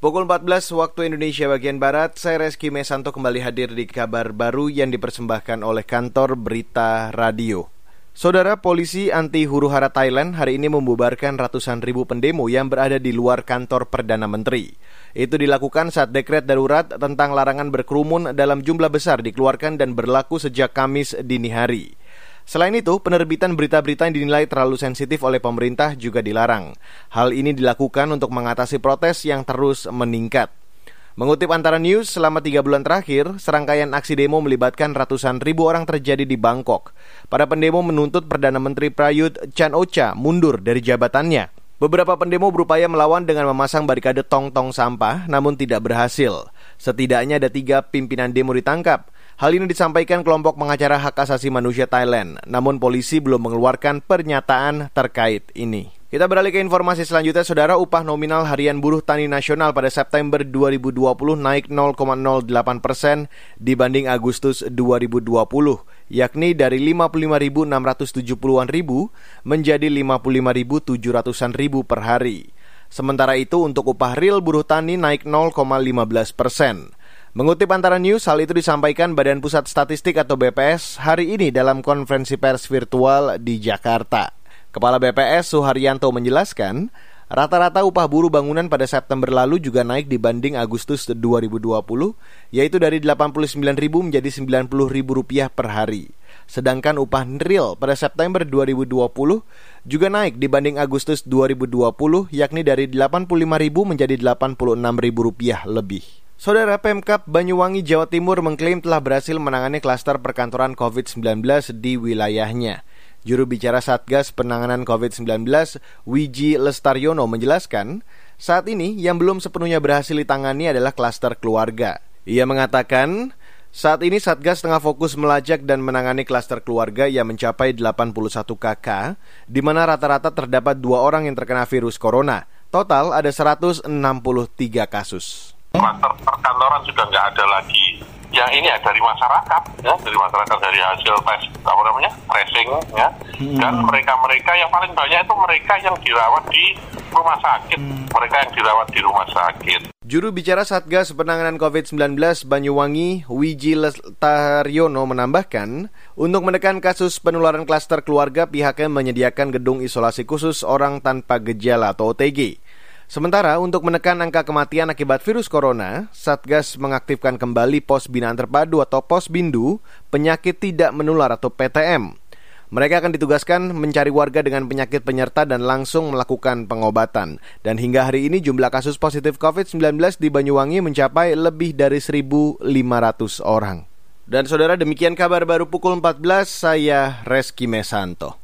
Pukul 14 waktu Indonesia bagian Barat, saya Reski Mesanto kembali hadir di kabar baru yang dipersembahkan oleh kantor Berita Radio. Saudara polisi anti huru hara Thailand hari ini membubarkan ratusan ribu pendemo yang berada di luar kantor Perdana Menteri. Itu dilakukan saat dekret darurat tentang larangan berkerumun dalam jumlah besar dikeluarkan dan berlaku sejak Kamis dini hari. Selain itu, penerbitan berita-berita yang dinilai terlalu sensitif oleh pemerintah juga dilarang. Hal ini dilakukan untuk mengatasi protes yang terus meningkat. Mengutip antara news, selama tiga bulan terakhir, serangkaian aksi demo melibatkan ratusan ribu orang terjadi di Bangkok. Para pendemo menuntut Perdana Menteri Prayut Chan Ocha mundur dari jabatannya. Beberapa pendemo berupaya melawan dengan memasang barikade tong-tong sampah, namun tidak berhasil. Setidaknya ada tiga pimpinan demo ditangkap. Hal ini disampaikan kelompok pengacara hak asasi manusia Thailand, namun polisi belum mengeluarkan pernyataan terkait ini. Kita beralih ke informasi selanjutnya, Saudara. Upah nominal harian buruh tani nasional pada September 2020 naik 0,08 persen dibanding Agustus 2020, yakni dari 55.670-an ribu menjadi 55.700-an ribu per hari. Sementara itu untuk upah real buruh tani naik 0,15 persen. Mengutip antara news, hal itu disampaikan Badan Pusat Statistik atau BPS hari ini dalam konferensi pers virtual di Jakarta. Kepala BPS Suharyanto menjelaskan, rata-rata upah buruh bangunan pada September lalu juga naik dibanding Agustus 2020, yaitu dari 89.000 menjadi 90.000 rupiah per hari. Sedangkan upah real pada September 2020 juga naik dibanding Agustus 2020, yakni dari 85.000 menjadi 86.000 rupiah lebih. Saudara Pemkap Banyuwangi, Jawa Timur mengklaim telah berhasil menangani klaster perkantoran COVID-19 di wilayahnya. Juru bicara Satgas Penanganan COVID-19, Wiji Lestaryono menjelaskan, saat ini yang belum sepenuhnya berhasil ditangani adalah klaster keluarga. Ia mengatakan, saat ini Satgas tengah fokus melacak dan menangani klaster keluarga yang mencapai 81 KK, di mana rata-rata terdapat dua orang yang terkena virus corona. Total ada 163 kasus. Kluster perkantoran sudah nggak ada lagi. Yang ini ya dari masyarakat, ya dari masyarakat dari hasil tes apa namanya tracing, ya. Hmm. Dan mereka-mereka yang paling banyak itu mereka yang dirawat di rumah sakit, hmm. mereka yang dirawat di rumah sakit. Juru bicara Satgas Penanganan COVID-19 Banyuwangi, Wiji Lestaryono menambahkan, untuk menekan kasus penularan klaster keluarga, pihaknya menyediakan gedung isolasi khusus orang tanpa gejala atau OTG. Sementara untuk menekan angka kematian akibat virus corona, Satgas mengaktifkan kembali pos binaan terpadu atau pos bindu penyakit tidak menular atau PTM. Mereka akan ditugaskan mencari warga dengan penyakit penyerta dan langsung melakukan pengobatan. Dan hingga hari ini jumlah kasus positif COVID-19 di Banyuwangi mencapai lebih dari 1.500 orang. Dan saudara demikian kabar baru pukul 14, saya Reski Mesanto.